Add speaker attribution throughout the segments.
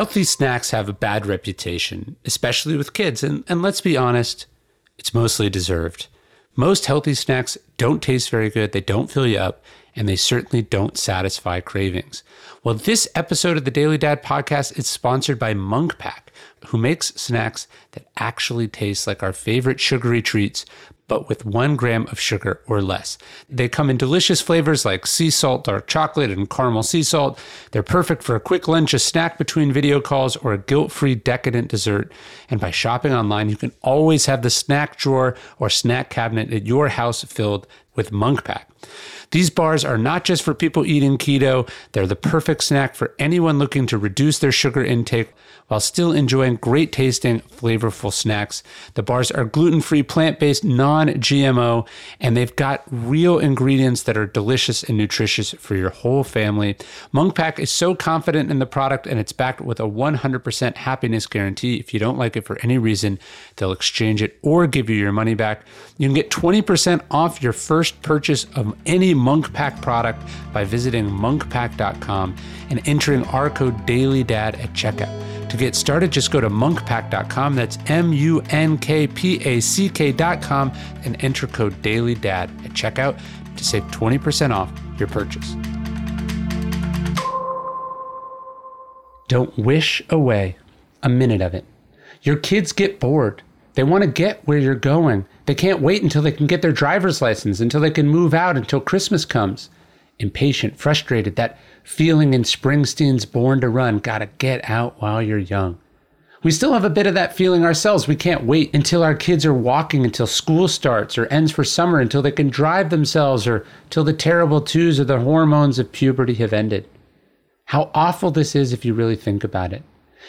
Speaker 1: Healthy snacks have a bad reputation, especially with kids, and, and let's be honest, it's mostly deserved. Most healthy snacks don't taste very good, they don't fill you up, and they certainly don't satisfy cravings. Well, this episode of the Daily Dad podcast is sponsored by Munk Pack, who makes snacks that actually taste like our favorite sugary treats, but with one gram of sugar or less. They come in delicious flavors like sea salt, dark chocolate, and caramel sea salt. They're perfect for a quick lunch, a snack between video calls, or a guilt free decadent dessert. And by shopping online, you can always have the snack drawer or snack cabinet at your house filled with Munk Pack. These bars are not just for people eating keto, they're the perfect snack for anyone looking to reduce their sugar intake while still enjoying great tasting, flavorful snacks. The bars are gluten free, plant based, non GMO, and they've got real ingredients that are delicious and nutritious for your whole family. Munk Pack is so confident in the product and it's backed with a 100% happiness guarantee. If you don't like it for any reason, they'll exchange it or give you your money back. You can get 20% off your first purchase of any Munk Pack product by visiting munkpack.com and entering our code DailyDad at checkout. To get started, just go to munkpack.com. That's M U N K P A C K.com and enter code DailyDad at checkout to save 20% off your purchase. Don't wish away a minute of it. Your kids get bored. They want to get where you're going. They can't wait until they can get their driver's license, until they can move out, until Christmas comes. Impatient, frustrated, that feeling in Springsteen's Born to Run, gotta get out while you're young. We still have a bit of that feeling ourselves. We can't wait until our kids are walking, until school starts or ends for summer, until they can drive themselves, or till the terrible twos or the hormones of puberty have ended. How awful this is if you really think about it.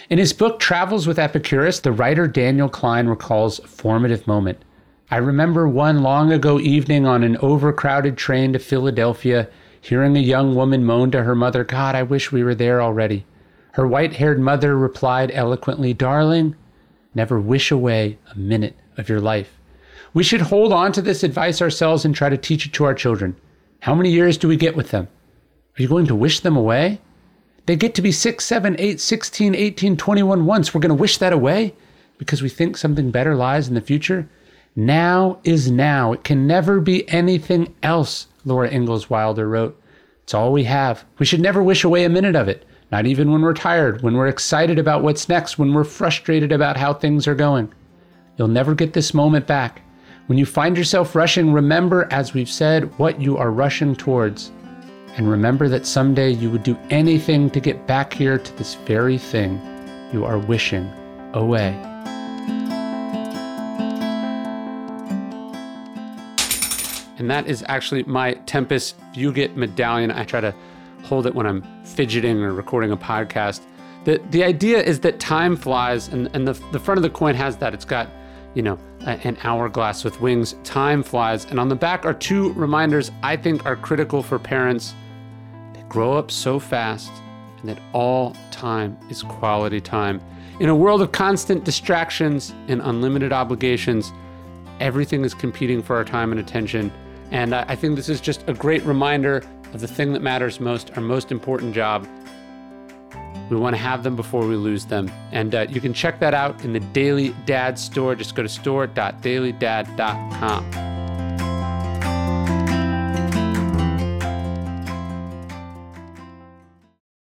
Speaker 1: In his book Travels with Epicurus, the writer Daniel Klein recalls a formative moment. I remember one long ago evening on an overcrowded train to Philadelphia, hearing a young woman moan to her mother, God, I wish we were there already. Her white haired mother replied eloquently, Darling, never wish away a minute of your life. We should hold on to this advice ourselves and try to teach it to our children. How many years do we get with them? Are you going to wish them away? They get to be 6, 7, 8, 16, 18, 21 once. We're going to wish that away because we think something better lies in the future. Now is now. It can never be anything else, Laura Ingalls Wilder wrote. It's all we have. We should never wish away a minute of it, not even when we're tired, when we're excited about what's next, when we're frustrated about how things are going. You'll never get this moment back. When you find yourself rushing, remember, as we've said, what you are rushing towards. And remember that someday you would do anything to get back here to this very thing you are wishing away. And that is actually my Tempus Fugit medallion. I try to hold it when I'm fidgeting or recording a podcast. The, the idea is that time flies, and, and the, the front of the coin has that. It's got, you know, an hourglass with wings. Time flies. And on the back are two reminders I think are critical for parents that grow up so fast and that all time is quality time. In a world of constant distractions and unlimited obligations, everything is competing for our time and attention. And I think this is just a great reminder of the thing that matters most, our most important job. We want to have them before we lose them. And uh, you can check that out in the Daily Dad store. Just go to store.dailydad.com.